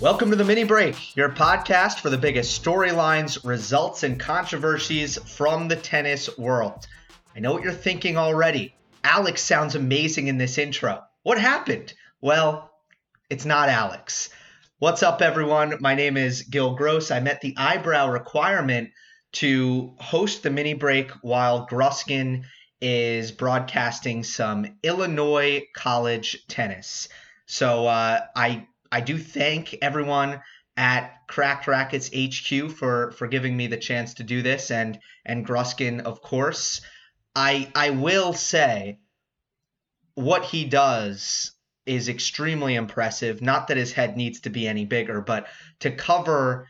Welcome to the Mini Break, your podcast for the biggest storylines, results, and controversies from the tennis world. I know what you're thinking already. Alex sounds amazing in this intro. What happened? Well, it's not Alex. What's up, everyone? My name is Gill Gross. I met the eyebrow requirement to host the Mini Break while Gruskin is broadcasting some Illinois college tennis. So uh, I I do thank everyone at Cracked Racquets HQ for for giving me the chance to do this, and and Gruskin, of course. I I will say what he does is extremely impressive. Not that his head needs to be any bigger, but to cover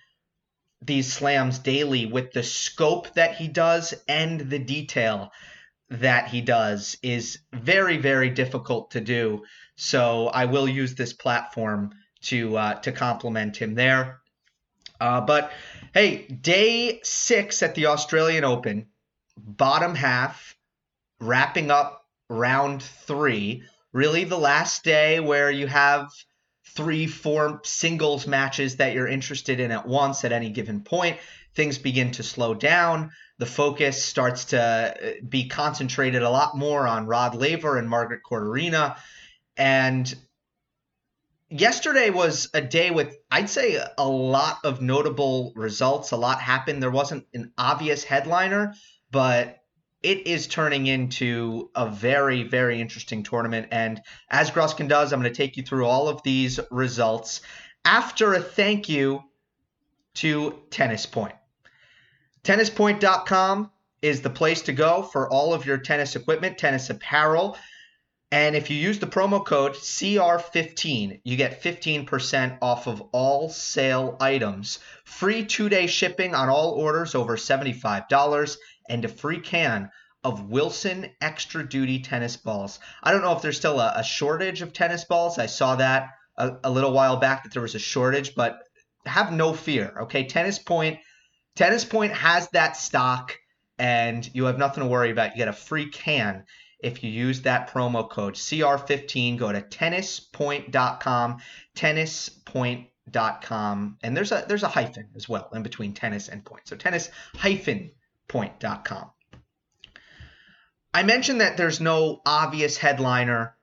these slams daily with the scope that he does and the detail that he does is very very difficult to do. So I will use this platform to uh, to compliment him there. Uh, but hey, day six at the Australian Open, bottom half, wrapping up round three. Really, the last day where you have three, four singles matches that you're interested in at once at any given point. Things begin to slow down. The focus starts to uh, be concentrated a lot more on Rod Laver and Margaret Court Arena. And yesterday was a day with i'd say a lot of notable results. A lot happened. There wasn't an obvious headliner but it is turning into a very very interesting tournament. And as gruskin does i'm going to take you through all of these results after a thank you to tennis point. Tennispoint.com is the place to go for all of your tennis equipment tennis apparel and if you use the promo code CR15, you get 15% off of all sale items, free two day shipping on all orders over $75, and a free can of Wilson Extra Duty tennis balls. I don't know if there's still a, a shortage of tennis balls. I saw that a, a little while back that there was a shortage, but have no fear, okay? Tennis Point, Tennis Point has that stock, and you have nothing to worry about. You get a free can if you use that promo code CR15. Go to tennispoint.com, tennispoint.com, and there's a there's a hyphen as well in between tennis and point. So tennis hyphen point.com. I mentioned that there's no obvious headliner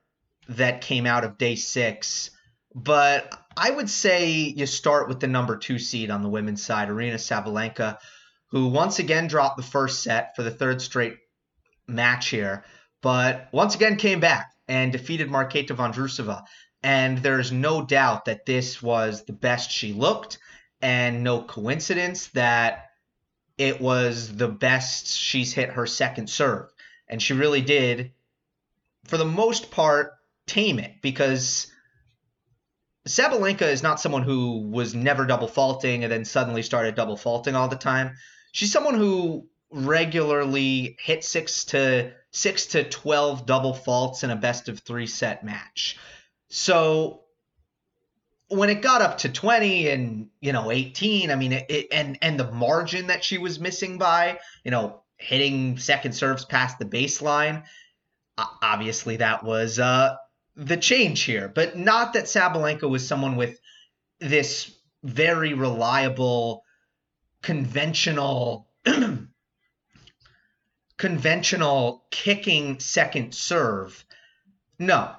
that came out of day six, but I would say you start with the number two seed on the women's side, Aryna Sabalenka, who once again dropped the first set for the third straight match here but once again came back and defeated Marketa Vondrousova. And there's no doubt that this was the best she looked, and no coincidence that it was the best she's hit her second serve. And she really did, for the most part, tame it because Sabalenka is not someone who was never double faulting and then suddenly started double faulting all the time. She's someone who regularly hit six to six to 12 double faults in a best of three set match. So when it got up to 20 and, you know, 18, I mean, it, it, and, and the margin that she was missing by, you know, hitting second serves past the baseline, obviously that was uh, the change here. But not that Sabalenka was someone with this very reliable, conventional conventional kicking second serve. No.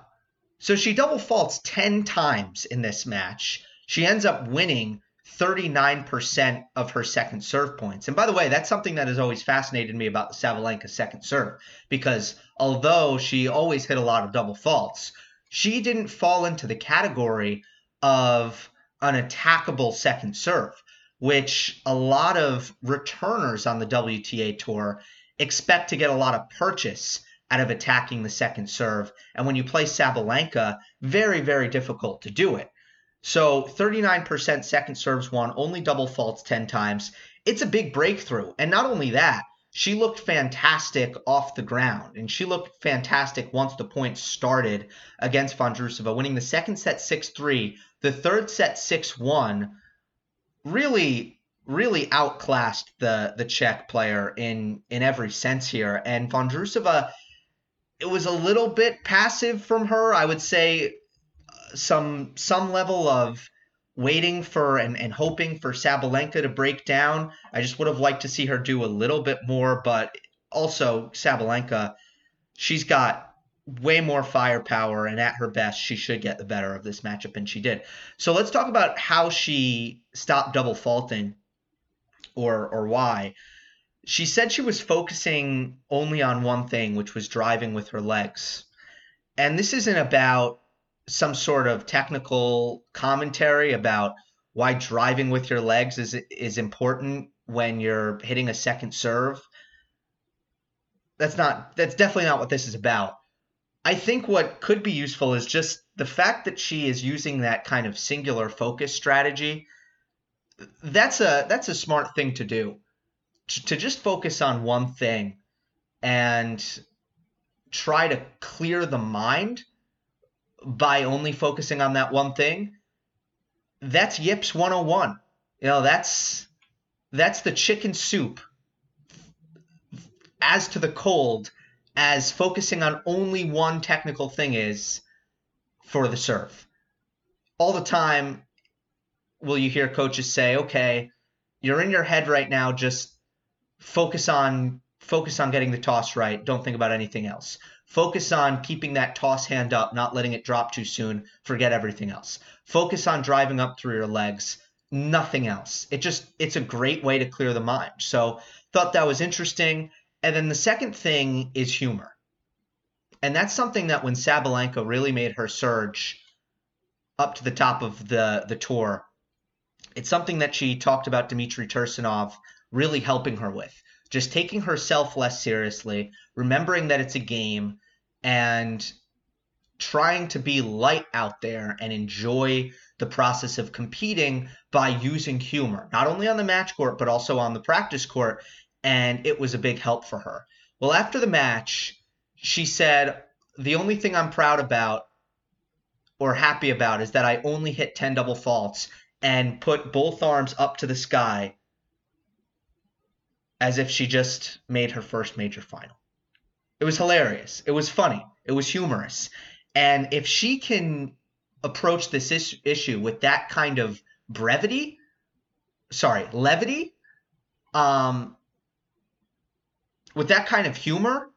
So she double faults 10 times in this match. She ends up winning 39% of her second serve points. And by the way, that's something that has always fascinated me about the Sabalenka second serve because although she always hit a lot of double faults, she didn't fall into the category of an attackable second serve, which a lot of returners on the WTA tour expect to get a lot of purchase out of attacking the second serve. And when you play Sabalenka, very, very difficult to do it. So 39% second serves won, only double faults 10 times. It's a big breakthrough. And not only that, she looked fantastic off the ground, and she looked fantastic once the points started against Vondrousova, winning the second set 6 3, the third set 6 1. Really really outclassed the the Czech player in in every sense here. And Vondrousova, it was a little bit passive from her. I would say uh, some some level of waiting for and, and hoping for Sabalenka to break down. I just would have liked to see her do a little bit more, but also Sabalenka, she's got way more firepower, and at her best, she should get the better of this matchup, and she did. So let's talk about how she stopped double faulting, or or why. She said she was focusing only on one thing, which was driving with her legs. And this isn't about some sort of technical commentary about why driving with your legs is is important when you're hitting a second serve. That's not that's definitely not what this is about. I think what could be useful is just the fact that she is using that kind of singular focus strategy. That's a that's a smart thing to do. To just focus on one thing and try to clear the mind by only focusing on that one thing. That's Yips 101. You know, that's that's the chicken soup as to the cold as focusing on only one technical thing is for the serve. All the time, will you hear coaches say, okay, you're in your head right now, just focus on focus on getting the toss right. Don't think about anything else. Focus on keeping that toss hand up, not letting it drop too soon. Forget everything else. Focus on driving up through your legs. Nothing else. It just it's a great way to clear the mind. So thought that was interesting. And then the second thing is humor. And that's something that when Sabalenka really made her surge up to the top of the, the tour, it's something that she talked about Dmitry Tursunov really helping her with. Just taking herself less seriously, remembering that it's a game, and trying to be light out there and enjoy the process of competing by using humor, not only on the match court, but also on the practice court and it was a big help for her. Well, after the match, she said, The only thing I'm proud about or happy about is that I only hit 10 double faults and put both arms up to the sky as if she just made her first major final. It was hilarious. It was funny. It was humorous. And if she can approach this is- issue with that kind of brevity, sorry, levity, um, with that kind of humor,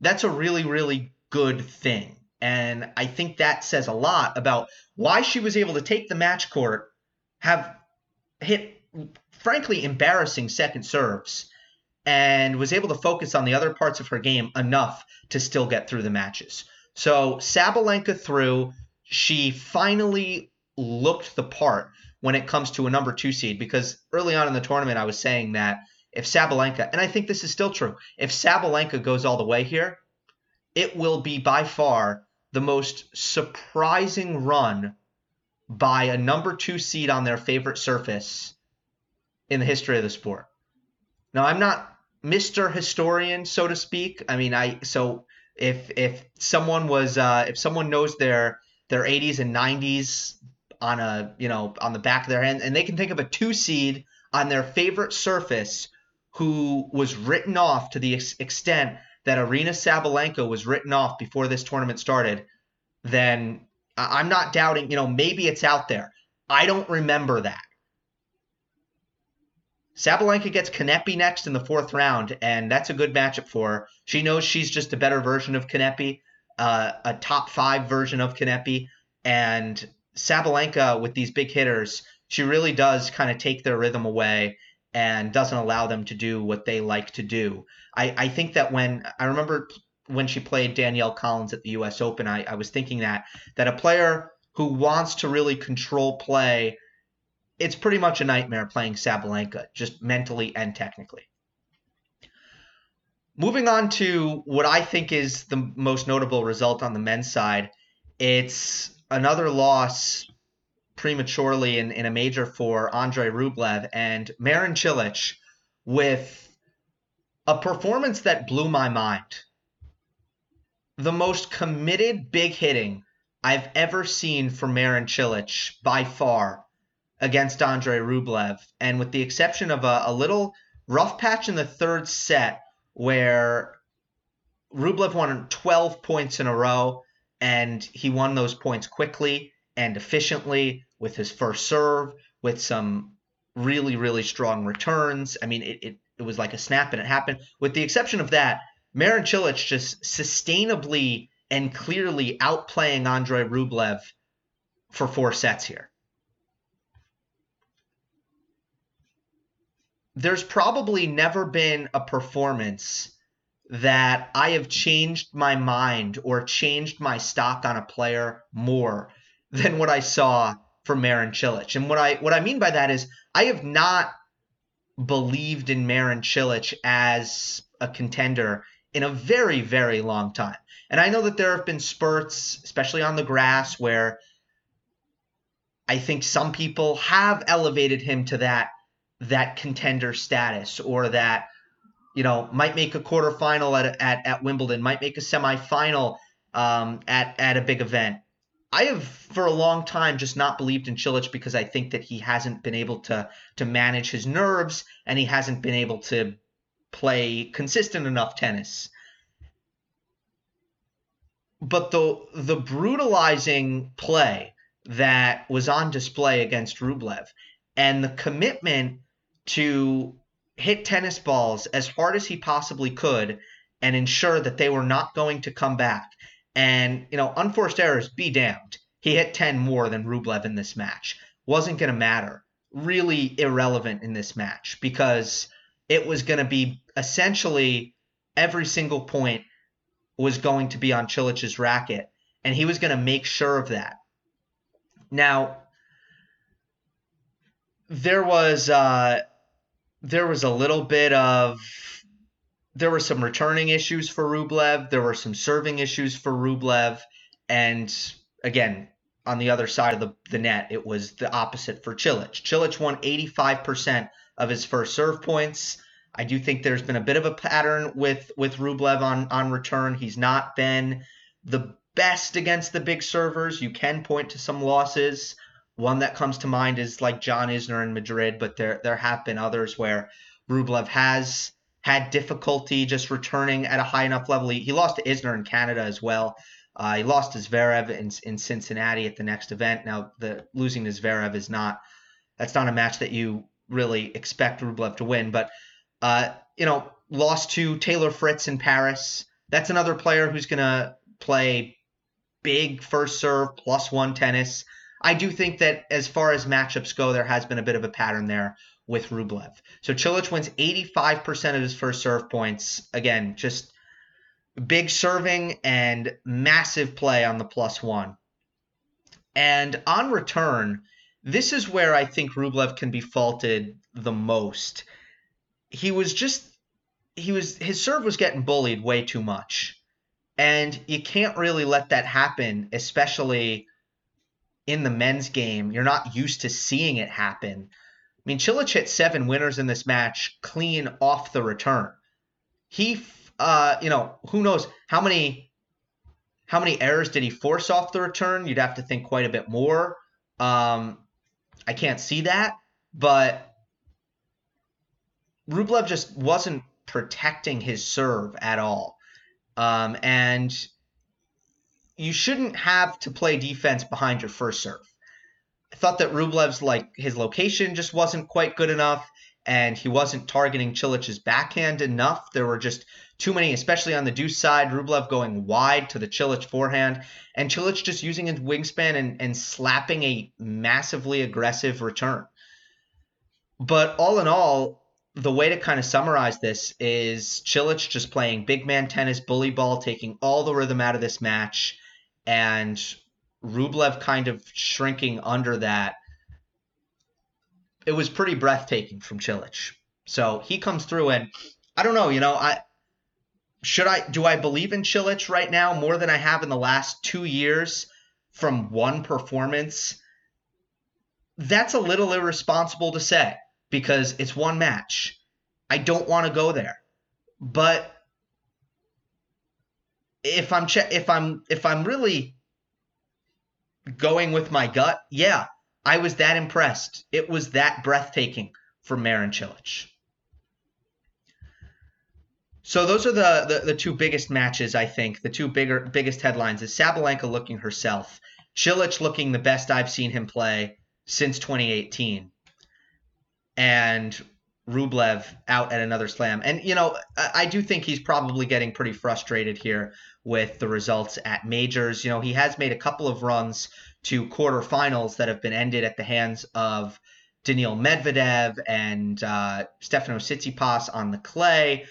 that's a really, really good thing. And I think that says a lot about why she was able to take the match court, have hit, frankly, embarrassing second serves, and was able to focus on the other parts of her game enough to still get through the matches. So Sabalenka through, she finally looked the part when it comes to a number two seed because early on in the tournament I was saying that if Sabalenka, and I think this is still true, if Sabalenka goes all the way here, it will be by far the most surprising run by a number two seed on their favorite surface in the history of the sport. Now, I'm not Mr. Historian, so to speak. I mean, I so if if someone was uh, if someone knows their their 80s and 90s on a you know on the back of their hand, and they can think of a two seed on their favorite surface who was written off to the ex- extent that Aryna Sabalenka was written off before this tournament started, then I'm not doubting, you know, maybe it's out there. I don't remember that. Sabalenka gets Kanepi next in the fourth round, and that's a good matchup for her. She knows she's just a better version of Kanepi, uh, a top five version of Kanepi, and Sabalenka with these big hitters, she really does kind of take their rhythm away and doesn't allow them to do what they like to do. I, I think that when I remember when she played Danielle Collins at the US Open, I, I was thinking that that a player who wants to really control play, it's pretty much a nightmare playing Sabalenka, just mentally and technically. Moving on to what I think is the most notable result on the men's side, it's another loss prematurely in, in a major for Andrei Rublev and Marin Cilic with a performance that blew my mind. The most committed big hitting I've ever seen from Marin Cilic by far against Andre Rublev. And with the exception of a, a little rough patch in the third set where Rublev won 12 points in a row and he won those points quickly and efficiently with his first serve, with some really, really strong returns. I mean, it, it, it was like a snap and it happened. With the exception of that, Marin Cilic just sustainably and clearly outplaying Andrei Rublev for four sets here. There's probably never been a performance that I have changed my mind or changed my stock on a player more than what I saw from Marin Cilic. And what I what I mean by that is I have not believed in Marin Cilic as a contender in a very very long time. And I know that there have been spurts, especially on the grass, where I think some people have elevated him to that that contender status or that you know, might make a quarterfinal at, at, at Wimbledon, might make a semifinal um, at, at a big event. I have for a long time just not believed in Cilic because I think that he hasn't been able to to manage his nerves and he hasn't been able to play consistent enough tennis. But the the brutalizing play that was on display against Rublev and the commitment to hit tennis balls as hard as he possibly could and ensure that they were not going to come back. And, you know, unforced errors be damned. He hit 10 more than Rublev in this match. Wasn't going to matter. Really irrelevant in this match because it was going to be essentially every single point was going to be on Cilic's racket, and he was going to make sure of that. Now, there was uh, there was a little bit of there were some returning issues for Rublev. There were some serving issues for Rublev. And again, on the other side of the, the net, it was the opposite for Cilic. Cilic won 85% of his first serve points. I do think there's been a bit of a pattern with, with Rublev on, on return. He's not been the best against the big servers. You can point to some losses. One that comes to mind is like John Isner in Madrid, but there there have been others where Rublev has had difficulty just returning at a high enough level. He, he lost to Isner in Canada as well. Uh, he lost to Zverev in, in Cincinnati at the next event. Now, the losing to Zverev is not that's not a match that you really expect Rublev to win, but uh, you know, lost to Taylor Fritz in Paris. That's another player who's going to play big first serve plus one tennis. I do think that as far as matchups go, there has been a bit of a pattern there with Rublev. So Cilic wins 85% of his first serve points. Again, just big serving and massive play on the plus one. And on return, this is where I think Rublev can be faulted the most. He was just he was his serve was getting bullied way too much. And you can't really let that happen, especially in the men's game. You're not used to seeing it happen. I mean, Cilic hit seven winners in this match clean off the return. He, uh, you know, who knows how many how many errors did he force off the return? You'd have to think quite a bit more. Um, I can't see that, but Rublev just wasn't protecting his serve at all. Um, and you shouldn't have to play defense behind your first serve. I thought that Rublev's like his location just wasn't quite good enough, and he wasn't targeting Cilic's backhand enough. There were just too many, especially on the deuce side. Rublev going wide to the Cilic forehand, and Cilic just using his wingspan and, and slapping a massively aggressive return. But all in all, the way to kind of summarize this is Cilic just playing big man tennis, bully ball, taking all the rhythm out of this match and Rublev kind of shrinking under that. It was pretty breathtaking from Cilic. So he comes through, and I don't know, you know, I should I do I believe in Cilic right now more than I have in the last two years from one performance? That's a little irresponsible to say because it's one match. I don't want to go there. But if I'm che- if I'm if I'm really going with my gut, yeah, I was that impressed. It was that breathtaking for Marin Cilic. So those are the, the, the two biggest matches, I think. The two bigger biggest headlines is Sabalenka looking herself Cilic looking the best I've seen him play since 2018. And Rublev out at another slam. And, you know, I do think he's probably getting pretty frustrated here with the results at majors. You know, he has made a couple of runs to quarterfinals that have been ended at the hands of Daniil Medvedev and uh, Stefano Tsitsipas on the clay.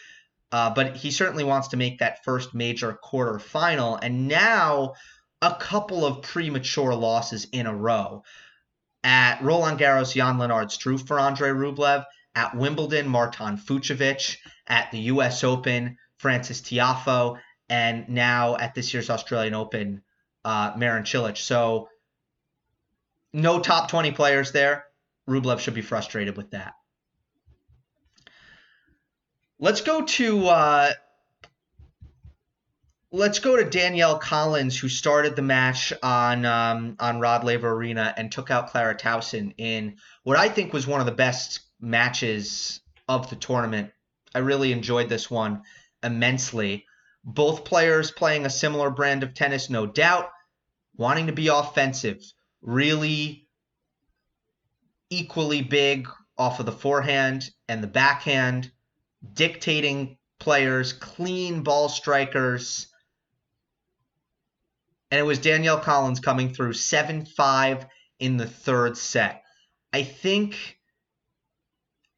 Uh, but he certainly wants to make that first major quarterfinal. And now a couple of premature losses in a row. At Roland Garros, Jan Lennard Struff for Andre Rublev. At Wimbledon, Marton Fucsovics. At the U.S. Open, Francis Tiafoe. And now at this year's Australian Open, uh, Marin Cilic. So no top 20 players there. Rublev should be frustrated with that. Let's go to uh, let's go to Danielle Collins, who started the match on um, on Rod Laver Arena and took out Clara Tauson in what I think was one of the best matches of the tournament. I really enjoyed this one immensely. Both players playing a similar brand of tennis, no doubt, wanting to be offensive, really equally big off of the forehand and the backhand dictating players, clean ball strikers. And it was Danielle Collins coming through 7 5 in the third set. I think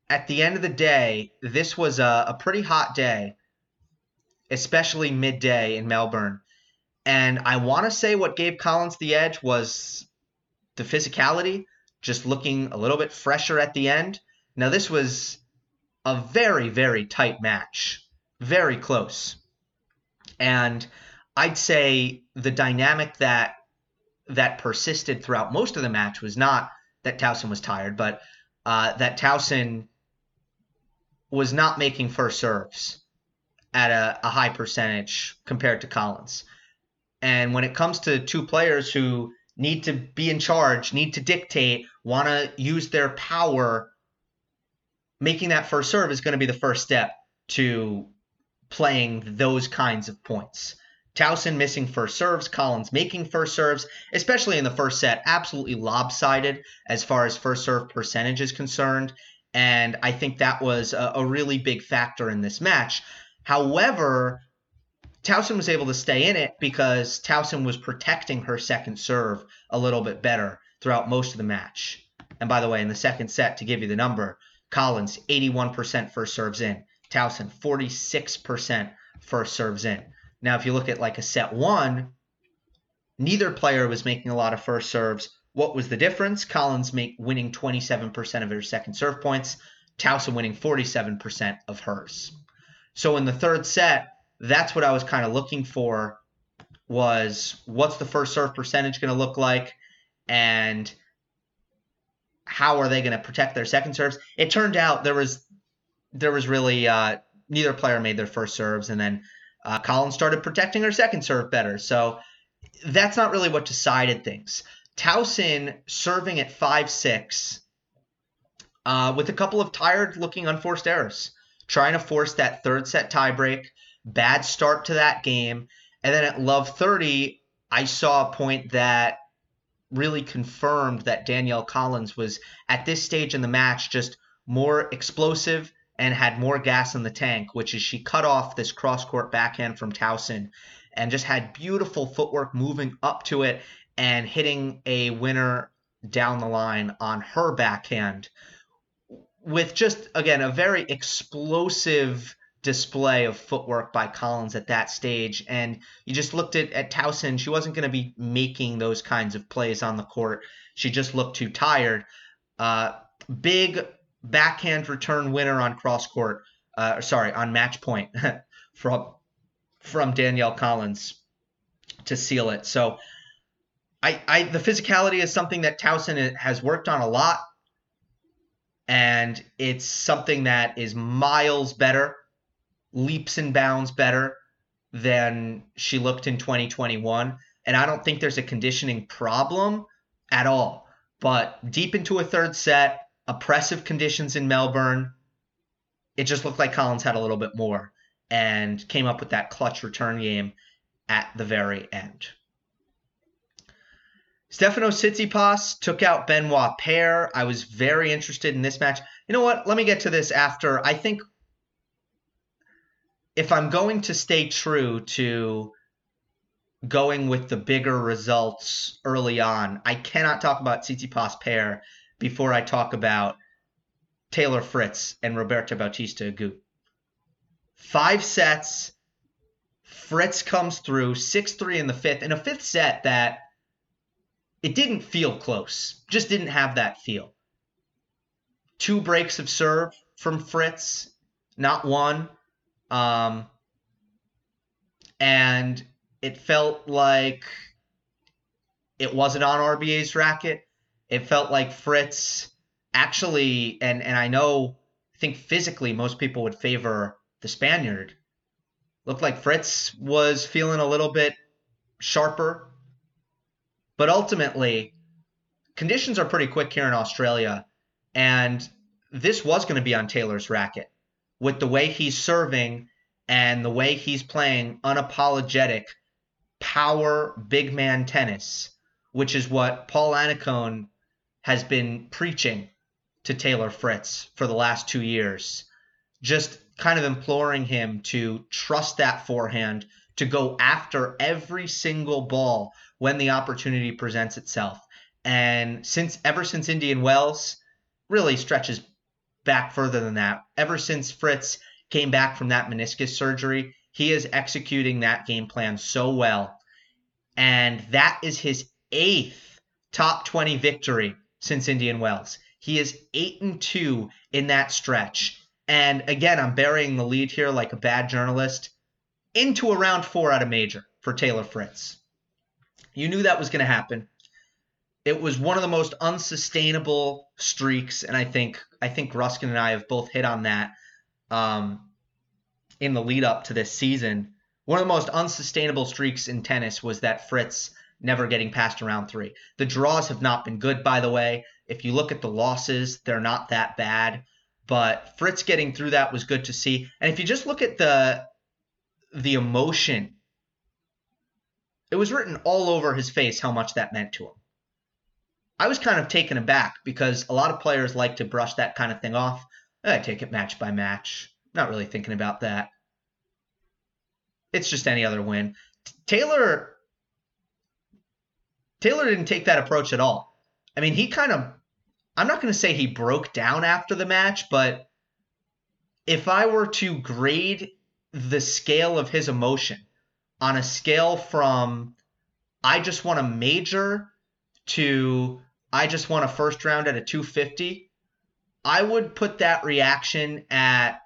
at the end of the day, this was a, a pretty hot day, especially midday in Melbourne. And I want to say what gave Collins the edge was the physicality, just looking a little bit fresher at the end. Now, this was a very, very tight match, very close. And I'd say the dynamic that that persisted throughout most of the match was not that Tauson was tired, but uh, that Tauson was not making first serves at a, a high percentage compared to Collins. And when it comes to two players who need to be in charge, need to dictate, want to use their power making that first serve is going to be the first step to playing those kinds of points. Tauson missing first serves, Collins making first serves, especially in the first set, absolutely lopsided as far as first serve percentage is concerned. And I think that was a, a really big factor in this match. However, Tauson was able to stay in it because Tauson was protecting her second serve a little bit better throughout most of the match. And by the way, in the second set, to give you the number, Collins, 81% first serves in. Tauson, 46% first serves in. Now, if you look at like a set one, neither player was making a lot of first serves. What was the difference? Collins make, winning 27% of her second serve points, Tauson winning 47% of hers. So in the third set, that's what I was kind of looking for was what's the first serve percentage going to look like and how are they going to protect their second serves? It turned out there was there was really uh, neither player made their first serves, and then uh, Collins started protecting her second serve better. So that's not really what decided things. Tauson serving at five six uh, with a couple of tired looking unforced errors, trying to force that third set tiebreak. Bad start to that game, and then at love thirty, I saw a point that really confirmed that Danielle Collins was at this stage in the match just more explosive and had more gas in the tank, which is she cut off this cross court backhand from Tauson and just had beautiful footwork moving up to it and hitting a winner down the line on her backhand with just again a very explosive display of footwork by Collins at that stage. And you just looked at, at Tauson, she wasn't going to be making those kinds of plays on the court. She just looked too tired. Uh, big backhand return winner on cross court, uh, sorry, on match point from from Danielle Collins to seal it. So I, I the physicality is something that Tauson has worked on a lot. And it's something that is miles better leaps and bounds better than she looked in 2021. And I don't think there's a conditioning problem at all. But deep into a third set, oppressive conditions in Melbourne, it just looked like Collins had a little bit more and came up with that clutch return game at the very end. Stefano Tsitsipas took out Benoit Paire. I was very interested in this match. You know what? Let me get to this after. I think if I'm going to stay true to going with the bigger results early on, I cannot talk about Tsitsipas Paire before I talk about Taylor Fritz and Roberto Bautista Agut. Five sets. Fritz comes through 6 3 in the fifth, in a fifth set that it didn't feel close, just didn't have that feel. Two breaks of serve from Fritz, not one. Um, and it felt like it wasn't on RBA's racket. It felt like Fritz actually, and and I know, I think physically most people would favor the Spaniard. Looked like Fritz was feeling a little bit sharper, but ultimately, conditions are pretty quick here in Australia, and this was going to be on Taylor's racket with the way he's serving and the way he's playing unapologetic power big man tennis, which is what Paul Annacone has been preaching to Taylor Fritz for the last two years. Just kind of imploring him to trust that forehand, to go after every single ball when the opportunity presents itself. And since ever since Indian Wells really stretches back further than that, ever since Fritz came back from that meniscus surgery, he is executing that game plan so well. And that is his eighth top 20 victory since Indian Wells. He is 8 and 2 in that stretch. And again, I'm burying the lead here like a bad journalist into a round 4 at a major for Taylor Fritz. You knew that was going to happen. It was one of the most unsustainable streaks, and I think I think Gruskin and I have both hit on that um, in the lead up to this season. One of the most unsustainable streaks in tennis was that Fritz never getting past around three. The draws have not been good, by the way. If you look at the losses, they're not that bad. But Fritz getting through that was good to see. And if you just look at the the emotion, it was written all over his face how much that meant to him. I was kind of taken aback because a lot of players like to brush that kind of thing off. Eh, I take it match by match. Not really thinking about that. It's just any other win. Taylor Taylor didn't take that approach at all. I mean, he kind of I'm not going to say he broke down after the match, but if I were to grade the scale of his emotion on a scale from I just want a major to I just want a first round at a 250, I would put that reaction at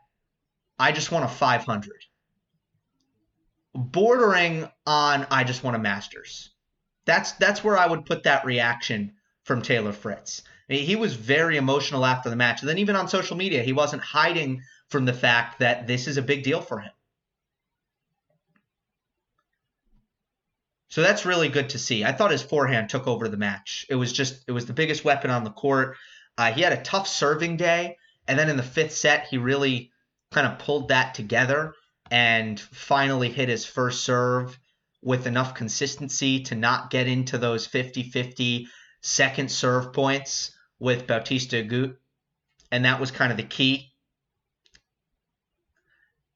I just want a 500. Bordering on I just want a Masters. That's that's where I would put that reaction from Taylor Fritz. I mean, he was very emotional after the match. And then even on social media, he wasn't hiding from the fact that this is a big deal for him. So that's really good to see. I thought his forehand took over the match. It was just it was the biggest weapon on the court. Uh, he had a tough serving day, and then in the fifth set, he really kind of pulled that together and finally hit his first serve with enough consistency to not get into those 50-50 second serve points with Bautista Agut. And that was kind of the key.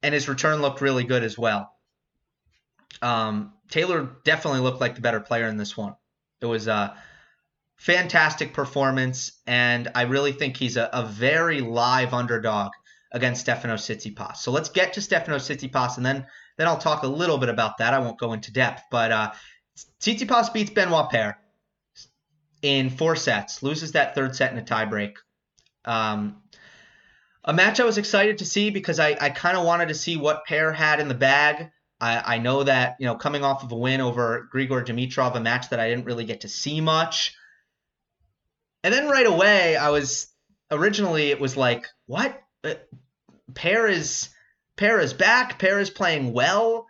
And his return looked really good as well. Um, Taylor definitely looked like the better player in this one. It was a fantastic performance, and I really think he's a, a very live underdog against Stefano Tsitsipas. So let's get to Stefano Tsitsipas, and then then I'll talk a little bit about that. I won't go into depth, but uh, Tsitsipas beats Benoit Paire in four sets, loses that third set in a tiebreak. Um, a match I was excited to see because I, I kind of wanted to see what Paire had in the bag. I, I know that, you know, coming off of a win over Grigor Dimitrov, a match that I didn't really get to see much. And then right away, I was originally, it was like, what? Uh, Paire is Paire is back. Paire is playing well.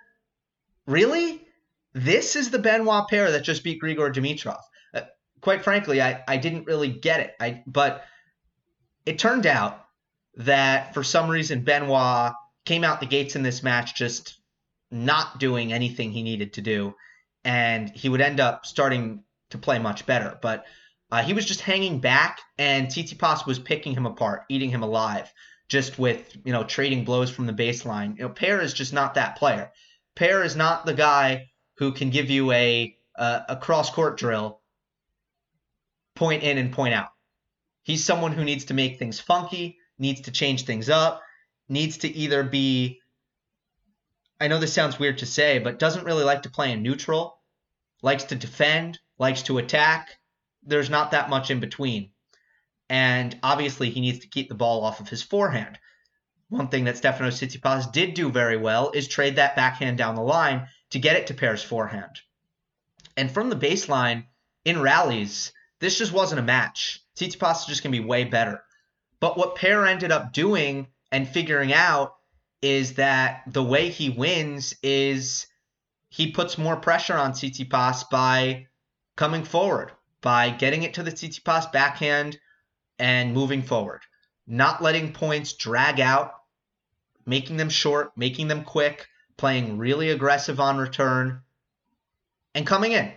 Really? This is the Benoit Paire that just beat Grigor Dimitrov. Uh, quite frankly, I, I didn't really get it. I but it turned out that for some reason Benoit came out the gates in this match just not doing anything he needed to do, and he would end up starting to play much better. But uh, he was just hanging back, and Tsitsipas was picking him apart, eating him alive, just with you know trading blows from the baseline. You know, Paire is just not that player. Paire is not the guy who can give you a a, a cross court drill, point in and point out. He's someone who needs to make things funky, needs to change things up, needs to either be I know this sounds weird to say, but doesn't really like to play in neutral, likes to defend, likes to attack. There's not that much in between. And obviously, he needs to keep the ball off of his forehand. One thing that Stefano Tsitsipas did do very well is trade that backhand down the line to get it to Paire's forehand. And from the baseline in rallies, this just wasn't a match. Tsitsipas is just going to be way better. But what Paire ended up doing and figuring out is that the way he wins is he puts more pressure on Tsitsipas by coming forward, by getting it to the Tsitsipas backhand and moving forward, not letting points drag out, making them short, making them quick, playing really aggressive on return, and coming in.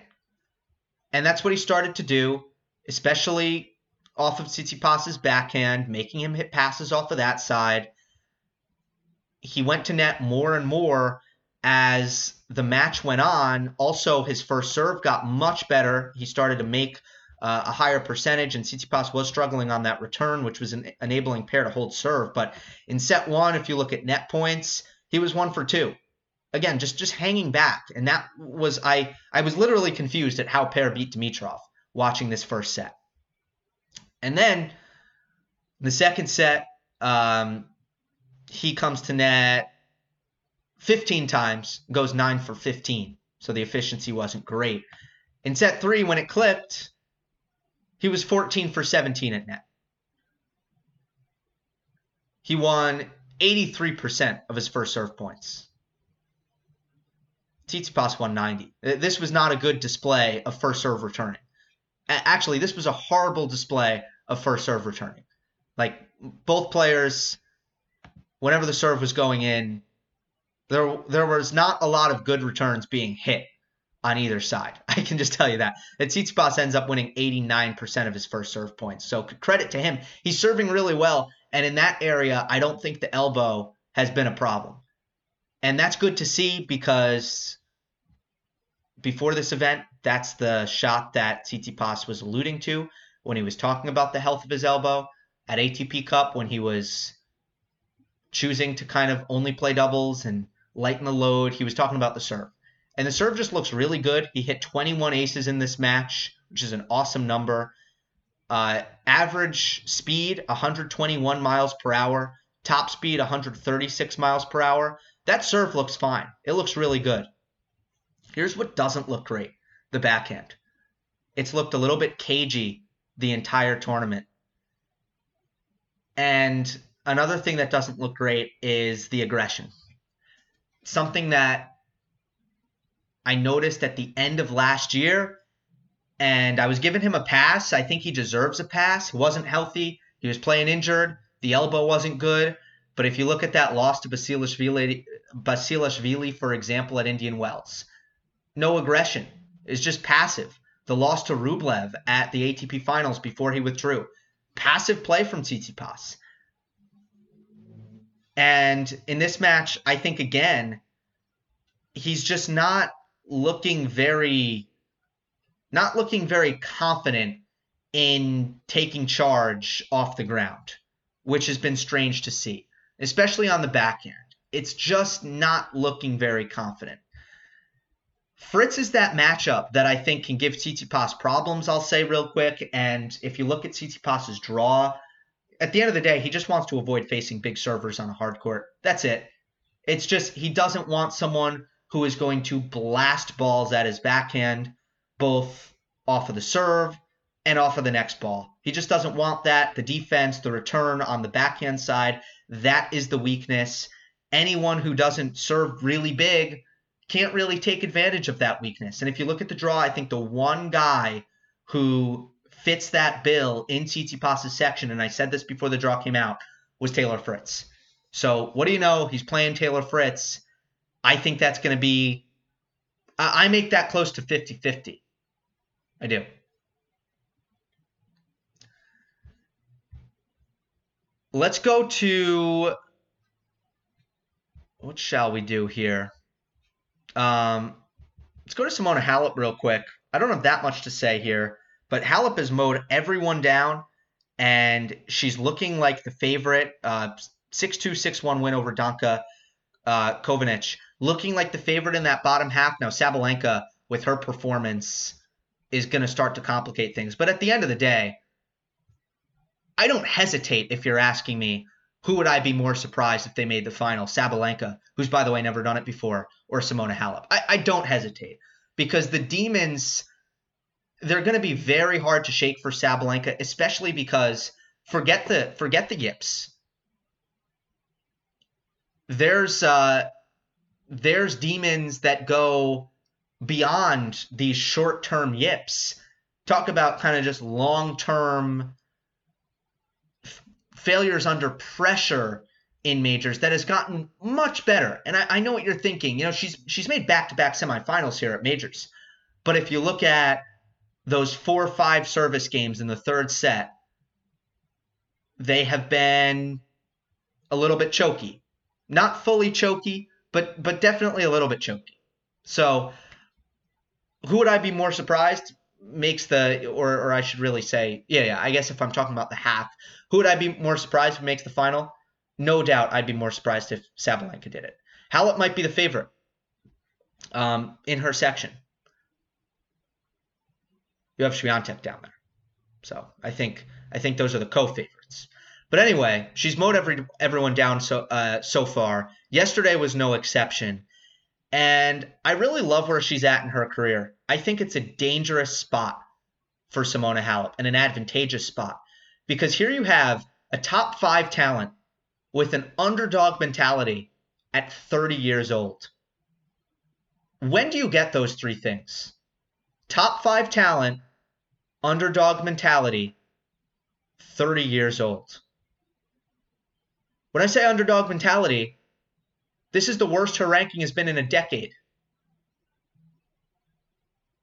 And that's what he started to do, especially off of Tsitsipas's backhand, making him hit passes off of that side he went to net more and more as the match went on. Also, his first serve got much better. He started to make uh, a higher percentage, and Tsitsipas was struggling on that return, which was an, enabling Paire to hold serve. But in set one, if you look at net points, he was one for two. Again, just just hanging back, and that was I I was literally confused at how Paire beat Dimitrov watching this first set. And then the second set, um, he comes to net 15 times, goes 9 for 15. So the efficiency wasn't great. In set three, when it clipped, he was 14 for 17 at net. He won 83% of his first serve points. Tsitsipas won 90. This was not a good display of first serve returning. Actually, this was a horrible display of first serve returning. Like both players whenever the serve was going in, there there was not a lot of good returns being hit on either side. I can just tell you that. And Tsitsipas ends up winning 89% of his first serve points. So credit to him. He's serving really well. And in that area, I don't think the elbow has been a problem. And that's good to see because before this event, that's the shot that Tsitsipas was alluding to when he was talking about the health of his elbow at ATP Cup when he was choosing to kind of only play doubles and lighten the load. He was talking about the serve. And the serve just looks really good. He hit 21 aces in this match, which is an awesome number. Uh, average speed 121 miles per hour, top speed 136 miles per hour. That serve looks fine. It looks really good. Here's what doesn't look great the backhand. It's looked a little bit cagey the entire tournament. And another thing that doesn't look great is the aggression. Something that I noticed at the end of last year, and I was giving him a pass. I think he deserves a pass. He wasn't healthy. He was playing injured. The elbow wasn't good. But if you look at that loss to Basilashvili, Basilashvili for example, at Indian Wells, no aggression. It's just passive. The loss to Rublev at the ATP Finals before he withdrew. Passive play from Tsitsipas. And in this match, I think again, he's just not looking very not looking very confident in taking charge off the ground, which has been strange to see, especially on the backhand. It's just not looking very confident. Fritz is that matchup that I think can give Tsitsipas problems, I'll say real quick. And if you look at Tsitsipas's draw, at the end of the day, he just wants to avoid facing big servers on a hard court. That's it. It's just he doesn't want someone who is going to blast balls at his backhand, both off of the serve and off of the next ball. He just doesn't want that. The defense, the return on the backhand side, that is the weakness. Anyone who doesn't serve really big can't really take advantage of that weakness. And if you look at the draw, I think the one guy who fits that bill in Tsitsipas's section, and I said this before the draw came out, was Taylor Fritz. So what do you know? He's playing Taylor Fritz. I think that's going to be, I make that close to 50 50. I do. Let's go to what shall we do here? Um, let's go to Simona Halep real quick. I don't have that much to say here, but Halep has mowed everyone down, and she's looking like the favorite. Uh, 6-2, 6-1 win over Danka uh, looking like the favorite in that bottom half. Now Sabalenka, with her performance, is going to start to complicate things. But at the end of the day, I don't hesitate if you're asking me who would I be more surprised if they made the final? Sabalenka, who's by the way never done it before, or Simona Halep. I, I don't hesitate because the demons they're going to be very hard to shake for Sabalenka, especially because forget the forget the yips. There's uh there's demons that go beyond these short-term yips. Talk about kind of just long-term failures under pressure in majors that has gotten much better. And I, I know what you're thinking. You know, she's she's made back-to-back semifinals here at majors. But if you look at those four or five service games in the third set, they have been a little bit choky. Not fully choky, but but definitely a little bit choky. So who would I be more surprised? Makes the or or I should really say, yeah, yeah, I guess if I'm talking about the half, who would I be more surprised if makes the final? No doubt I'd be more surprised if Sabalenka did it. Halep might be the favorite um, in her section. You have Swiatek down there. So I think I think those are the co-favorites. But anyway, she's mowed every everyone down so uh, so far. Yesterday was no exception, and I really love where she's at in her career. I think it's a dangerous spot for Simona Halep and an advantageous spot because here you have a top five talent with an underdog mentality at 30 years old. When do you get those three things? Top five talent, underdog mentality, 30 years old. When I say underdog mentality, this is the worst her ranking has been in a decade.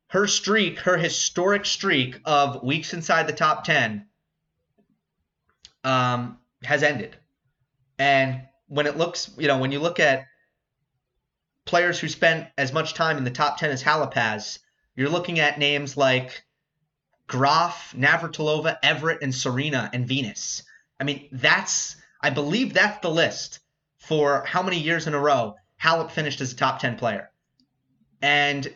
Her streak, her historic streak of weeks inside the top 10, um, has ended. And when it looks, you know, when you look at players who spent as much time in the top 10 as Halep has, you're looking at names like Graf, Navratilova, Evert, and Serena and Venus. I mean, that's, I believe that's the list for how many years in a row Halep finished as a top 10 player. And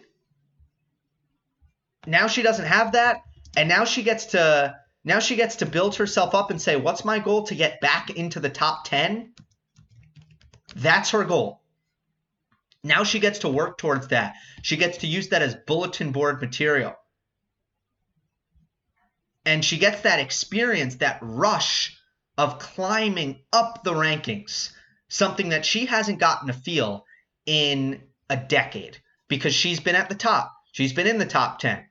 now she doesn't have that. And now she gets to now she gets to build herself up and say, What's my goal to get back into the top 10? That's her goal. Now she gets to work towards that. She gets to use that as bulletin board material. And she gets that experience, that rush of climbing up the rankings, something that she hasn't gotten to feel in a decade because she's been at the top. She's been in the top 10.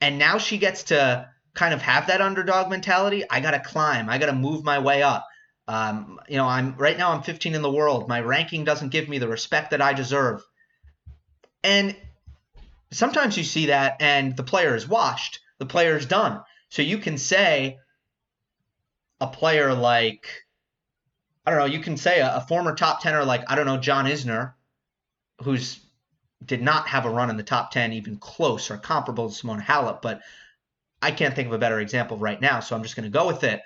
And now she gets to kind of have that underdog mentality, I got to climb. I got to move my way up. Um, you know, I'm right now I'm 15 in the world. My ranking doesn't give me the respect that I deserve. And sometimes you see that and the player is washed. The player is done. So you can say a player like I don't know, you can say a, a former top tenor like I don't know John Isner, who's did not have a run in the top 10 even close or comparable to Simona Halep, but I can't think of a better example right now, so I'm just going to go with it.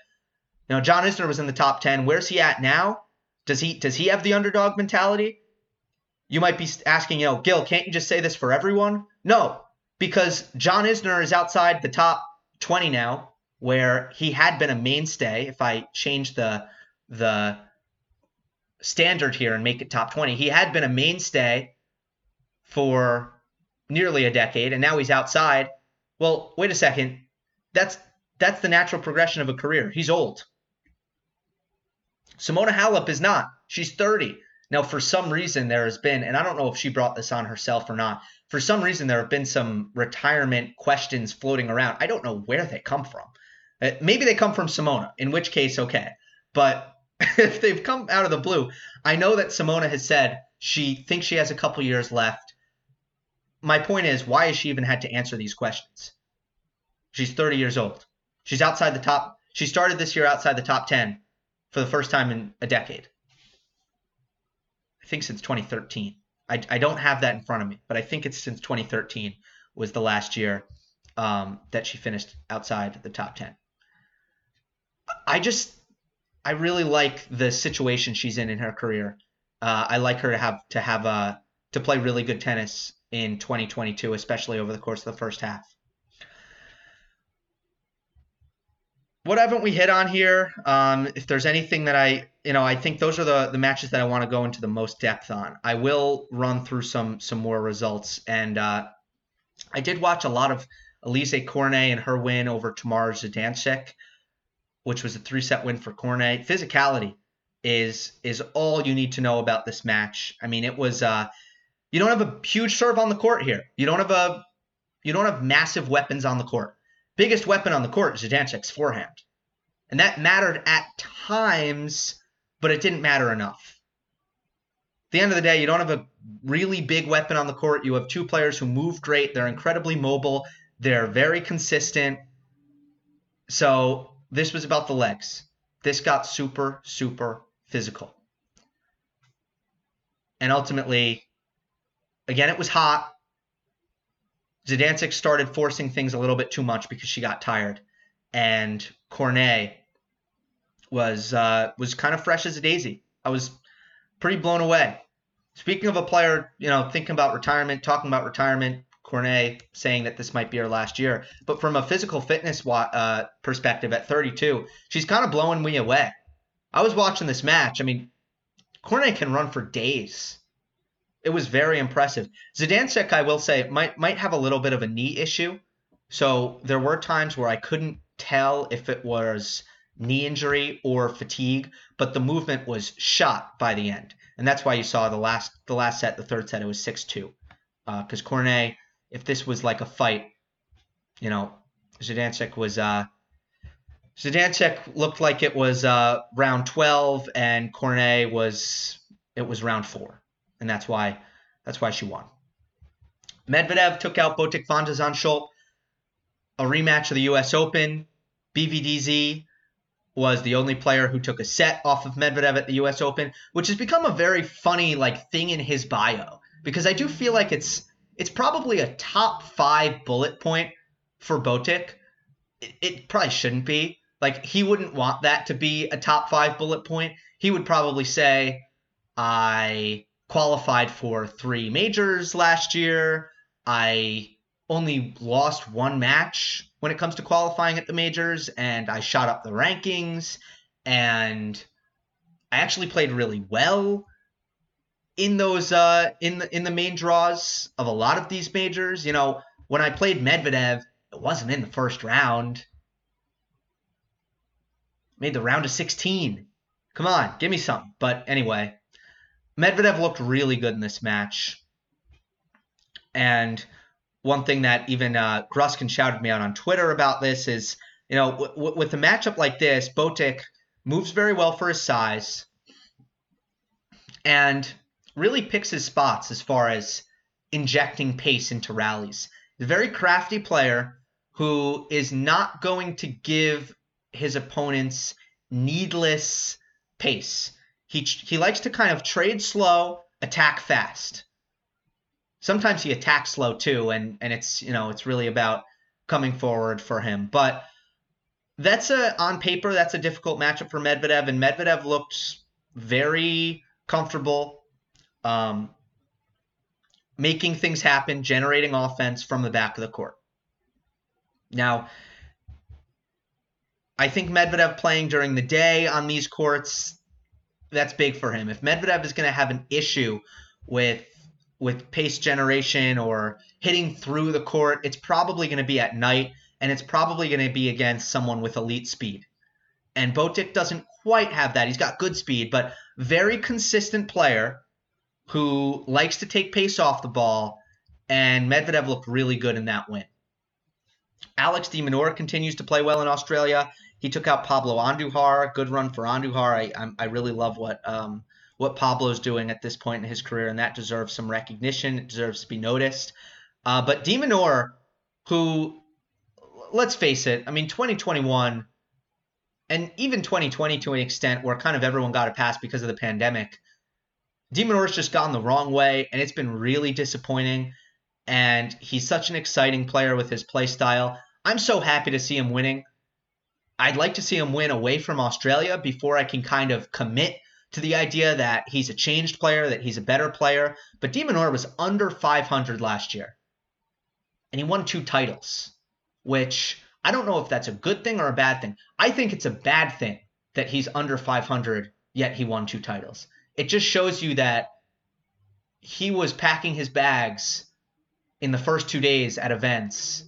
You know, John Isner was in the top 10. Where's he at now? Does he does he have the underdog mentality? You might be asking, you know, Gill, can't you just say this for everyone? No, because John Isner is outside the top 20 now, where he had been a mainstay. If I change the the standard here and make it top 20, he had been a mainstay for nearly a decade, and now he's outside. Well, wait a second that's that's the natural progression of a career. He's old. Simona Halep is not. She's 30. Now, for some reason, there has been, and I don't know if she brought this on herself or not, for some reason, there have been some retirement questions floating around. I don't know where they come from. Uh, maybe they come from Simona, in which case, okay. But if they've come out of the blue, I know that Simona has said she thinks she has a couple years left. My point is, why has she even had to answer these questions? She's 30 years old. She's outside the top. She started this year outside the top 10 for the first time in a decade. I think since 2013. I, I don't have that in front of me, but I think it's since 2013 was the last year um, that she finished outside the top 10. I just, I really like the situation she's in in her career. Uh, I like her to have to have a uh, to play really good tennis in 2022, especially over the course of the first half. What haven't we hit on here? Um, if there's anything that I, you know, I think those are the the matches that I want to go into the most depth on. I will run through some some more results, and uh, I did watch a lot of Alizé Cornet and her win over Tamara Zidansek, which was a three set win for Cornet. Physicality is is all you need to know about this match. I mean, it was uh, you don't have a huge serve on the court here. You don't have a you don't have massive weapons on the court. Biggest weapon on the court is Zidansek's forehand. And that mattered at times, but it didn't matter enough. At the end of the day, you don't have a really big weapon on the court. You have two players who move great. They're incredibly mobile. They're very consistent. So this was about the legs. This got super, super physical. And ultimately, Again, it was hot. Zidansek started forcing things a little bit too much because she got tired, and Cornet was uh, was kind of fresh as a daisy. I was pretty blown away. Speaking of a player, you know, thinking about retirement, talking about retirement, Cornet saying that this might be her last year. But from a physical fitness uh, perspective, at 32, she's kind of blowing me away. I was watching this match. I mean, Cornet can run for days it was very impressive. Zidansek, I will say, might might have a little bit of a knee issue. So there were times where I couldn't tell if it was knee injury or fatigue, but the movement was shot by the end, and that's why you saw the last the last set, the third set, it was six two, because uh, Cornet, if this was like a fight, you know, Zidansek was uh, Zidansek looked like it was uh, round twelve, and Cornet was it was round four and that's why that's why she won. Medvedev took out Botic van de a rematch of the U.S. Open. BVDZ was the only player who took a set off of Medvedev at the U.S. Open, which has become a very funny like thing in his bio because I do feel like it's it's probably a top five bullet point for Botic. It, it probably shouldn't be. Like he wouldn't want that to be a top five bullet point. He would probably say, I qualified for three majors last year. I only lost one match when it comes to qualifying at the majors, and I shot up the rankings, and I actually played really well in those uh, in the in the main draws of a lot of these majors. You know, when I played Medvedev, it wasn't in the first round. Made the round of 16. Come on, give me something. But anyway, Medvedev looked really good in this match. And one thing that even uh, Gruskin shouted me out on Twitter about this is, you know, w- w- with a matchup like this, Botic moves very well for his size and really picks his spots as far as injecting pace into rallies. He's a very crafty player who is not going to give his opponents needless pace. He he likes to kind of trade slow, attack fast. Sometimes he attacks slow too, and and it's you know it's really about coming forward for him. But that's a on paper that's a difficult matchup for Medvedev, and Medvedev looked very comfortable, um, making things happen, generating offense from the back of the court. Now, I think Medvedev playing during the day on these courts that's big for him. If Medvedev is going to have an issue with with pace generation or hitting through the court, it's probably going to be at night, and it's probably going to be against someone with elite speed. And Botic doesn't quite have that. He's got good speed, but very consistent player who likes to take pace off the ball. And Medvedev looked really good in that win. Alex de Minaur continues to play well in Australia. He took out Pablo Andujar. Good run for Andujar. I I really love what um, what Pablo's doing at this point in his career, and that deserves some recognition. It deserves to be noticed. Uh, but de Minaur, who let's face it. I mean, 2021 and even 2020 to an extent where kind of everyone got a pass because of the pandemic. De Minaur's just gone the wrong way, and it's been really disappointing. And he's such an exciting player with his play style. I'm so happy to see him winning. I'd like to see him win away from Australia before I can kind of commit to the idea that he's a changed player, that he's a better player. But de Minaur was under 500 last year, and he won two titles, which I don't know if that's a good thing or a bad thing. I think it's a bad thing that he's under 500, yet he won two titles. It just shows you that he was packing his bags in the first two days at events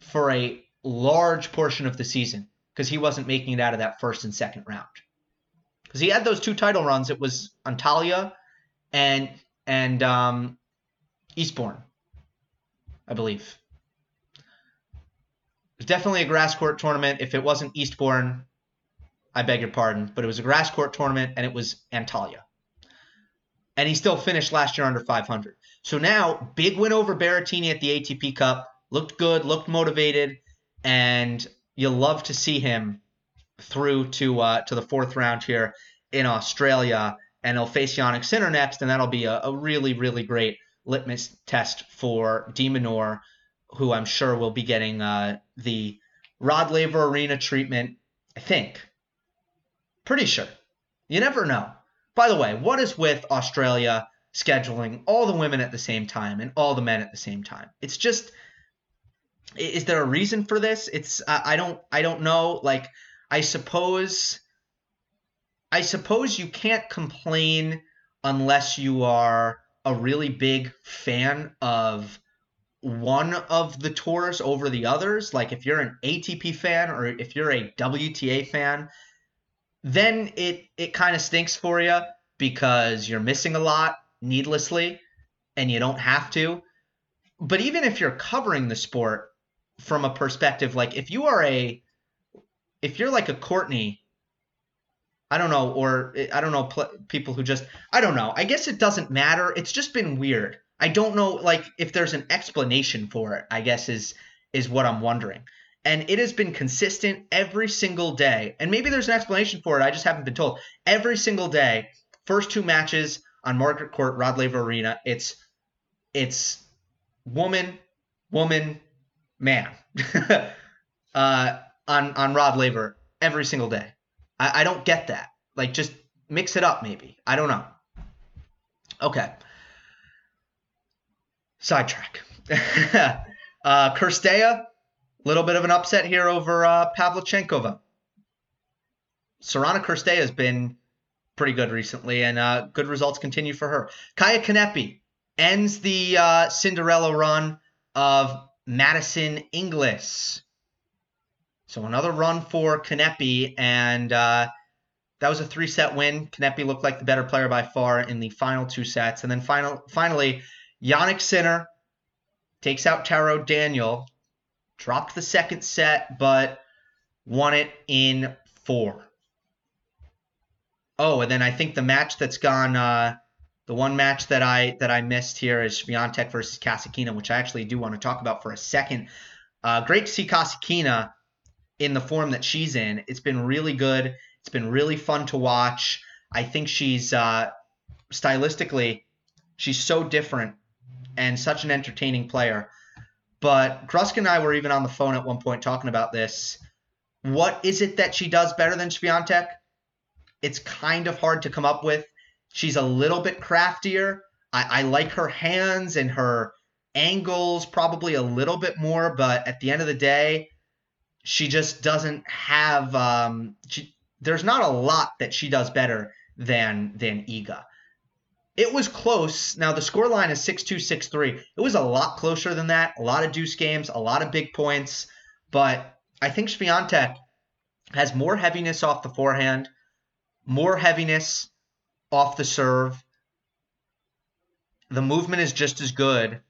for a large portion of the season because he wasn't making it out of that first and second round. Because he had those two title runs. It was Antalya and and um, Eastbourne, I believe. It was definitely a grass court tournament. If it wasn't Eastbourne, I beg your pardon, but it was a grass court tournament and it was Antalya. And he still finished last year under 500. So now, big win over Berrettini at the ATP Cup. Looked good, looked motivated, and you'll love to see him through to uh, to the fourth round here in Australia. And he'll face Jannik Sinner next, and that'll be a, a really, really great litmus test for de Minaur who I'm sure will be getting uh, the Rod Laver Arena treatment. I think. Pretty sure. You never know. By the way, what is with Australia scheduling all the women at the same time and all the men at the same time? It's just is there a reason for this? It's I don't I don't know. Like I suppose I suppose you can't complain unless you are a really big fan of one of the tours over the others, like if you're an ATP fan or if you're a WTA fan, then it it kind of stinks for you because you're missing a lot needlessly and you don't have to. But even if you're covering the sport from a perspective like if you are a if you're like a Courtney I don't know or I don't know pl- people who just I don't know. I guess it doesn't matter. It's just been weird I don't know like if there's an explanation for it, I guess is is what I'm wondering. And it has been consistent every single day. And maybe there's an explanation for it. I just haven't been told. Every single day, first two matches on Margaret Court, Rod Laver Arena, it's it's woman, woman, man. uh, on on Rod Laver every single day. I, I don't get that. Like just mix it up maybe. I don't know. Okay sidetrack. uh, Cirstea, a little bit of an upset here over uh, Pavlyuchenkova. Sorana Cirstea has been pretty good recently, and uh, good results continue for her. Kaia Kanepi ends the uh, Cinderella run of Madison Inglis. So another run for Kanepi, and uh, that was a three-set win. Kanepi looked like the better player by far in the final two sets, and then final, finally Jannik Sinner takes out Taro Daniel, dropped the second set, but won it in four. Oh, and then I think the match that's gone, uh, the one match that I that I missed here is Swiatek versus Kasatkina, which I actually do want to talk about for a second. Uh, great to see Kasatkina in the form that she's in. It's been really good. It's been really fun to watch. I think she's uh, stylistically, she's so different and such an entertaining player. But Grusk and I were even on the phone at one point talking about this. What is it that she does better than Swiatek? It's kind of hard to come up with. She's a little bit craftier. I, I like her hands and her angles probably a little bit more, but at the end of the day, she just doesn't have. Um, she, there's not a lot that she does better than than Iga. It was close. Now the score line is 6-2, 6-3. It was a lot closer than that. A lot of deuce games, a lot of big points. But I think Swiatek has more heaviness off the forehand, more heaviness off the serve. The movement is just as good.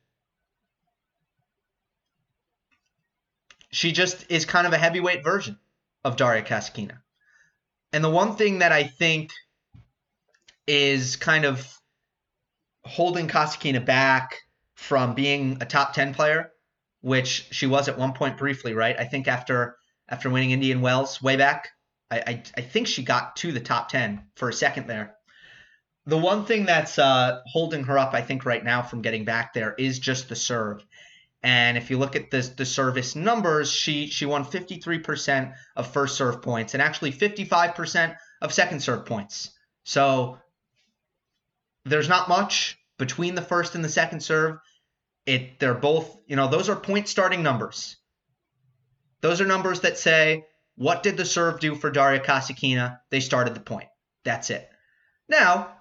She just is kind of a heavyweight version of Daria Kasatkina. And the one thing that I think is kind of holding Kasatkina back from being a top 10 player which she was at one point briefly, right? I think after after winning Indian Wells way back, I, I, I think she got to the top 10 for a second there. The one thing that's uh, holding her up, I think, right now from getting back there is just the serve. And if you look at the, the service numbers, she she won 53% of first serve points and actually 55% of second serve points. So there's not much between the first and the second serve. It they're both, you know, those are point starting numbers. Those are numbers that say what did the serve do for Daria Kasatkina? They started the point. That's it. Now,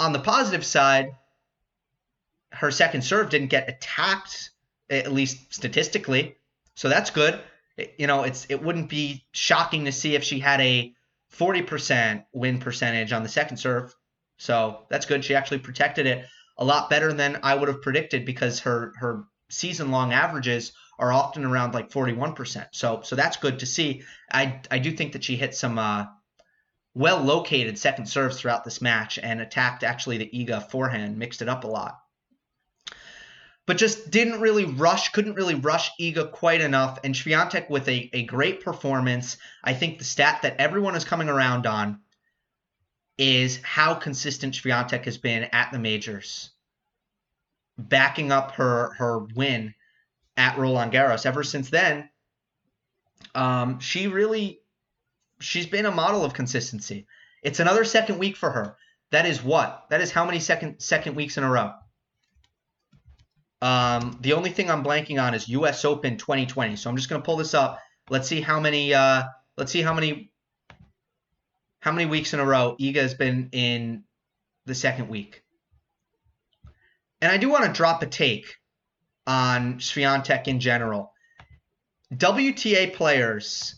on the positive side, her second serve didn't get attacked, at least statistically. So that's good. It, you know, it's it wouldn't be shocking to see if she had a 40% win percentage on the second serve. So that's good. She actually protected it a lot better than I would have predicted because her her season long averages are often around like 41%. So so that's good to see. I I do think that she hit some uh, well located second serves throughout this match and attacked actually the Iga forehand, mixed it up a lot. But just didn't really rush, couldn't really rush Iga quite enough. And Swiatek with a, a great performance. I think the stat that everyone is coming around on is how consistent Swiatek has been at the majors, backing up her her win at Roland Garros. Ever since then, um, she really she's been a model of consistency. It's another second week for her. That is what? That is how many second second weeks in a row? Um, the only thing I'm blanking on is U.S. Open 2020. So I'm just going to pull this up. Let's see how many. Uh, let's see how many. How many weeks in a row Iga has been in the second week? And I do want to drop a take on Swiatek in general. WTA players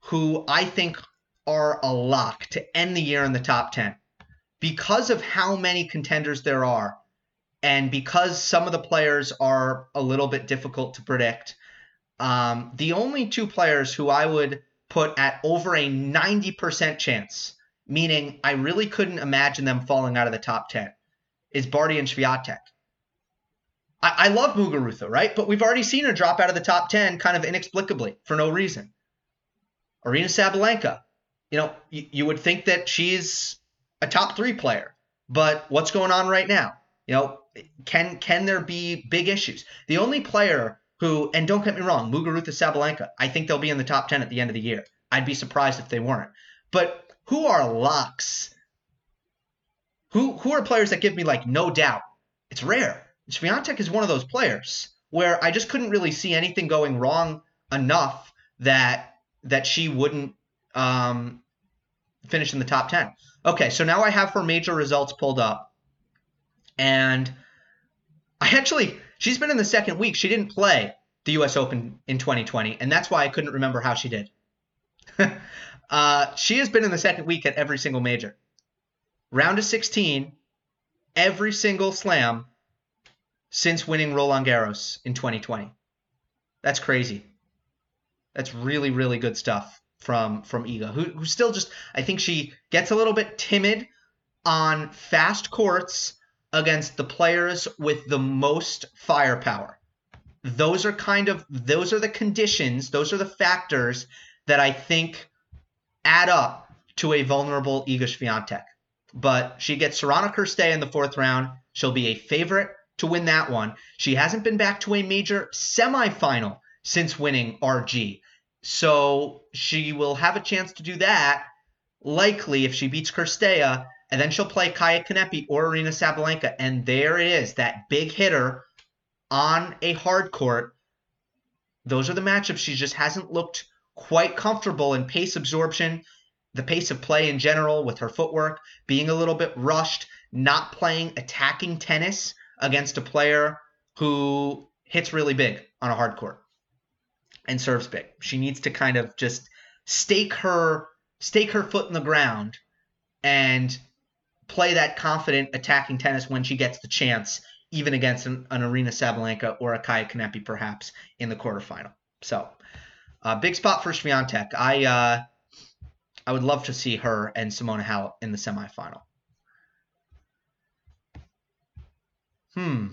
who I think are a lock to end the year in the top 10 because of how many contenders there are and because some of the players are a little bit difficult to predict. Um, the only two players who I would put at over a 90% chance, meaning I really couldn't imagine them falling out of the top 10, is Barty and Swiatek. I, I love Muguruza, right? But we've already seen her drop out of the top 10 kind of inexplicably for no reason. Aryna Sabalenka, you know, you would think that she's a top three player, but what's going on right now? You know, can can there be big issues? The only player who, and don't get me wrong, Muguruza Sabalenka, I think they'll be in the top 10 at the end of the year. I'd be surprised if they weren't. But who are locks? Who who are players that give me like no doubt? It's rare. Swiatek is one of those players where I just couldn't really see anything going wrong enough that that she wouldn't um, finish in the top 10. Okay, so now I have her major results pulled up. And I actually, she's been in the second week. She didn't play the US Open in 2020, and that's why I couldn't remember how she did. uh, she has been in the second week at every single major. Round of 16, every single slam since winning Roland Garros in 2020. That's crazy. That's really, really good stuff from from Iga, who, who still just I think she gets a little bit timid on fast courts against the players with the most firepower. Those are kind of those are the conditions, those are the factors that I think add up to a vulnerable Iga Swiatek. But she gets Sorana Cirstea in the fourth round. She'll be a favorite to win that one. She hasn't been back to a major semifinal since winning RG. So she will have a chance to do that, likely if she beats Cirstea, and then she'll play Kaia Kanepi or Aryna Sabalenka. And there it is, that big hitter on a hard court. Those are the matchups she just hasn't looked quite comfortable in pace absorption, the pace of play in general with her footwork, being a little bit rushed, not playing attacking tennis against a player who hits really big on a hard court and serves big. She needs to kind of just stake her stake her foot in the ground and play that confident attacking tennis when she gets the chance, even against an, an Aryna Sabalenka or a Kaia Kanepi perhaps in the quarterfinal. So, uh, big spot for Swiatek. I uh, I would love to see her and Simona Halep in the semifinal. Hmm.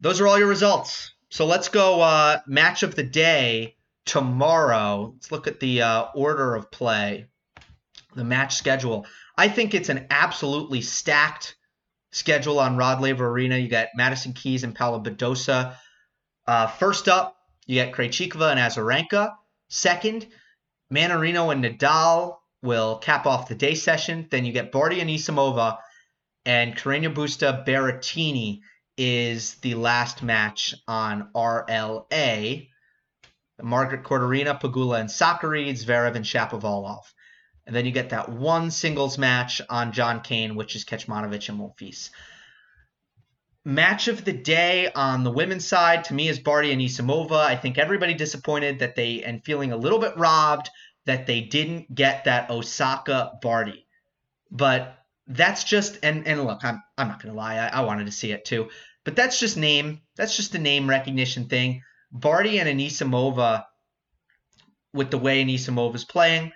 those are all your results. So let's go uh, match of the day tomorrow. Let's look at the uh, order of play, the match schedule. I think it's an absolutely stacked schedule on Rod Laver Arena. You got Madison Keys and Paula Badosa. Uh, first up, you get Krejcikova and Azarenka. Second, Mannarino and Nadal will cap off the day session. Then you get Barty and Anisimova and Carreño Busta Berrettini is the last match on RLA. Margaret Court Arena, Pegula, and Sakkari, Zverev, and Shapovalov. And then you get that one singles match on John Cain, which is Kecmanovic and Monfils. Match of the day on the women's side to me is Barty and Isimova. I think everybody disappointed that they and feeling a little bit robbed that they didn't get that Osaka Barty. But that's just and and look, I'm I'm not gonna lie, I, I wanted to see it too. But that's just name. That's just the name recognition thing. Barty and Anisimova, with the way Anisimova's playing,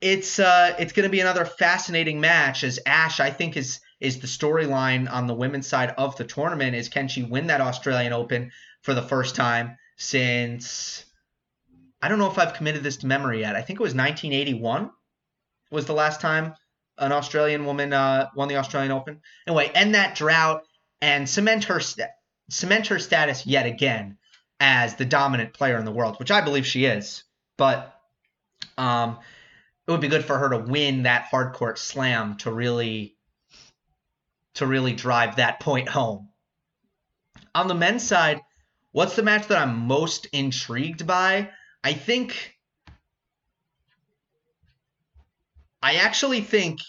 it's uh, it's going to be another fascinating match. As Ash, I think is is the storyline on the women's side of the tournament. Is can she win that Australian Open for the first time since? I don't know if I've committed this to memory yet. I think it was 1981 was the last time an Australian woman uh, won the Australian Open. Anyway, end that drought and cement her st- cement her status yet again as the dominant player in the world, which I believe she is. But um, it would be good for her to win that hard court slam to really to really drive that point home. On the men's side, what's the match that I'm most intrigued by? I think I actually think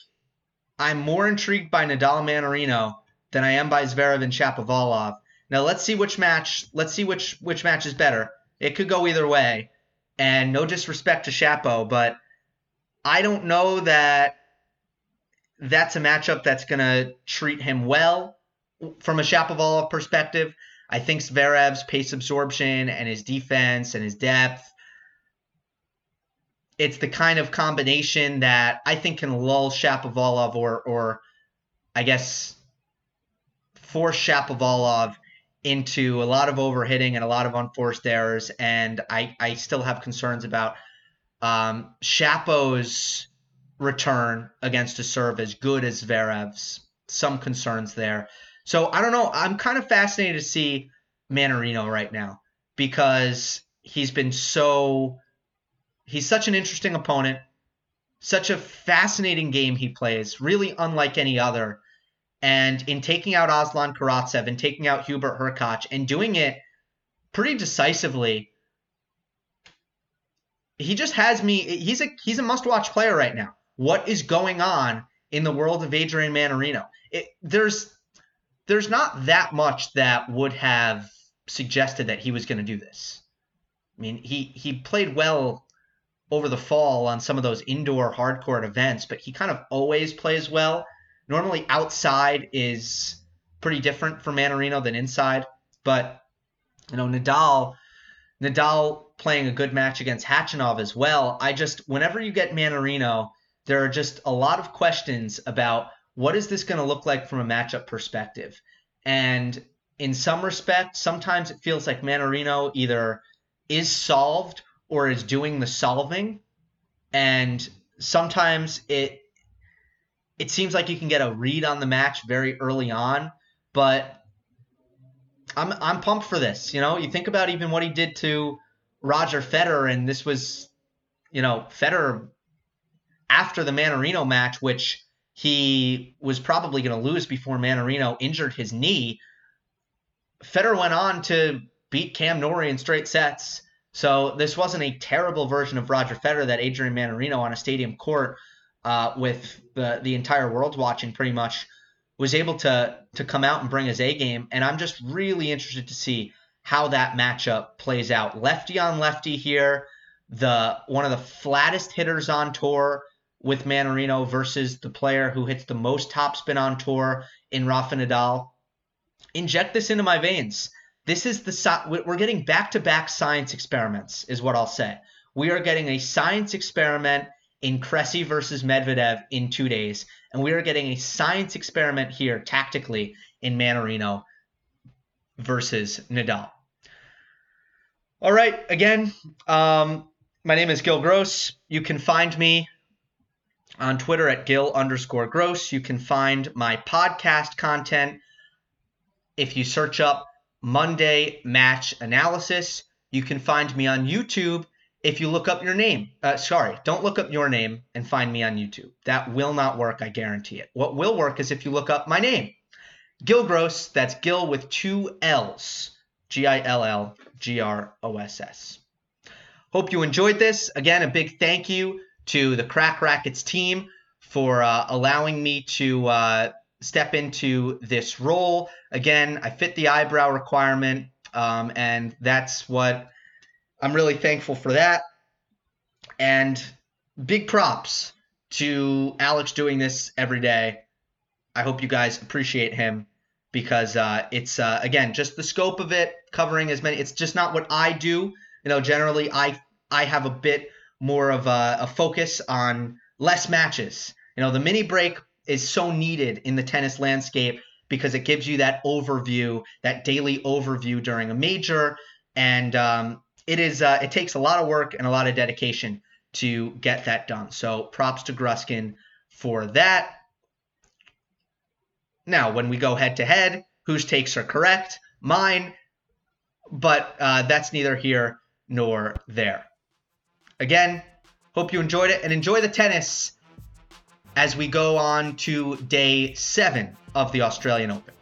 I'm more intrigued by Nadal Mannarino than I am by Zverev and Shapovalov. Now let's see which match. Let's see which which match is better. It could go either way. And no disrespect to Shapo, but I don't know that that's a matchup that's going to treat him well from a Shapovalov perspective. I think Zverev's pace absorption and his defense and his depth. It's the kind of combination that I think can lull Shapovalov or, or I guess force Shapovalov into a lot of overhitting and a lot of unforced errors. And I, I still have concerns about um, Shapo's return against a serve as good as Zverev's. Some concerns there. So I don't know. I'm kind of fascinated to see Mannarino right now because he's been so he's such an interesting opponent, such a fascinating game he plays, really unlike any other. And in taking out Aslan Karatsev and taking out Hubert Hurkacz and doing it pretty decisively, he just has me. He's a he's a must-watch player right now. What is going on in the world of Adrian Mannarino? It, there's there's not that much that would have suggested that he was going to do this. I mean, he he played well over the fall on some of those indoor hard court events, but he kind of always plays well Normally, outside is pretty different for Mannarino than inside, but you know Nadal, Nadal playing a good match against Khachanov as well. I just whenever you get Mannarino, there are just a lot of questions about what is this going to look like from a matchup perspective, and in some respect, sometimes it feels like Mannarino either is solved or is doing the solving, and sometimes it it seems like you can get a read on the match very early on, but I'm I'm pumped for this. You know, you think about even what he did to Roger Federer, and this was, you know, Federer after the Mannarino match, which he was probably going to lose before Mannarino injured his knee. Federer went on to beat Cam Norrie in straight sets. So this wasn't a terrible version of Roger Federer that Adrian Mannarino on a stadium court uh, with the the entire world watching pretty much was able to to come out and bring his A game, and I'm just really interested to see how that matchup plays out. Lefty on lefty here, the one of the flattest hitters on tour with Mannarino versus the player who hits the most topspin on tour in Rafa Nadal. Inject this into my veins. This is the we're getting back to back science experiments, is what I'll say. We are getting a science experiment in Cressy versus Medvedev in two days. And we are getting a science experiment here tactically in Mannarino. versus Nadal. All right, again, um, my name is Gill Gross. You can find me on Twitter at Gill underscore Gross. You can find my podcast content if you search up Monday Match Analysis. You can find me on YouTube if you look up your name. Uh, sorry, don't look up your name and find me on YouTube. That will not work, I guarantee it. What will work is if you look up my name. Gill Gross, that's Gill with two L's. G I L L G R O S S. Hope you enjoyed this. Again, a big thank you to the Cracked Racquets team for uh, allowing me to uh, step into this role. Again, I fit the eyebrow requirement, um, and that's what I'm really thankful for that. And big props to Alex doing this every day. I hope you guys appreciate him because uh, it's uh, again just the scope of it covering as many. It's just not what I do. You know, generally I I have a bit more of a, a focus on less matches. You know, the mini break is so needed in the tennis landscape because it gives you that overview, that daily overview during a major, and um, it is uh, it takes a lot of work and a lot of dedication to get that done. So props to Gruskin for that. Now, when we go head to head, whose takes are correct? Mine, but uh, that's neither here nor there. Again, hope you enjoyed it and enjoy the tennis as we go on to day seven of the Australian Open.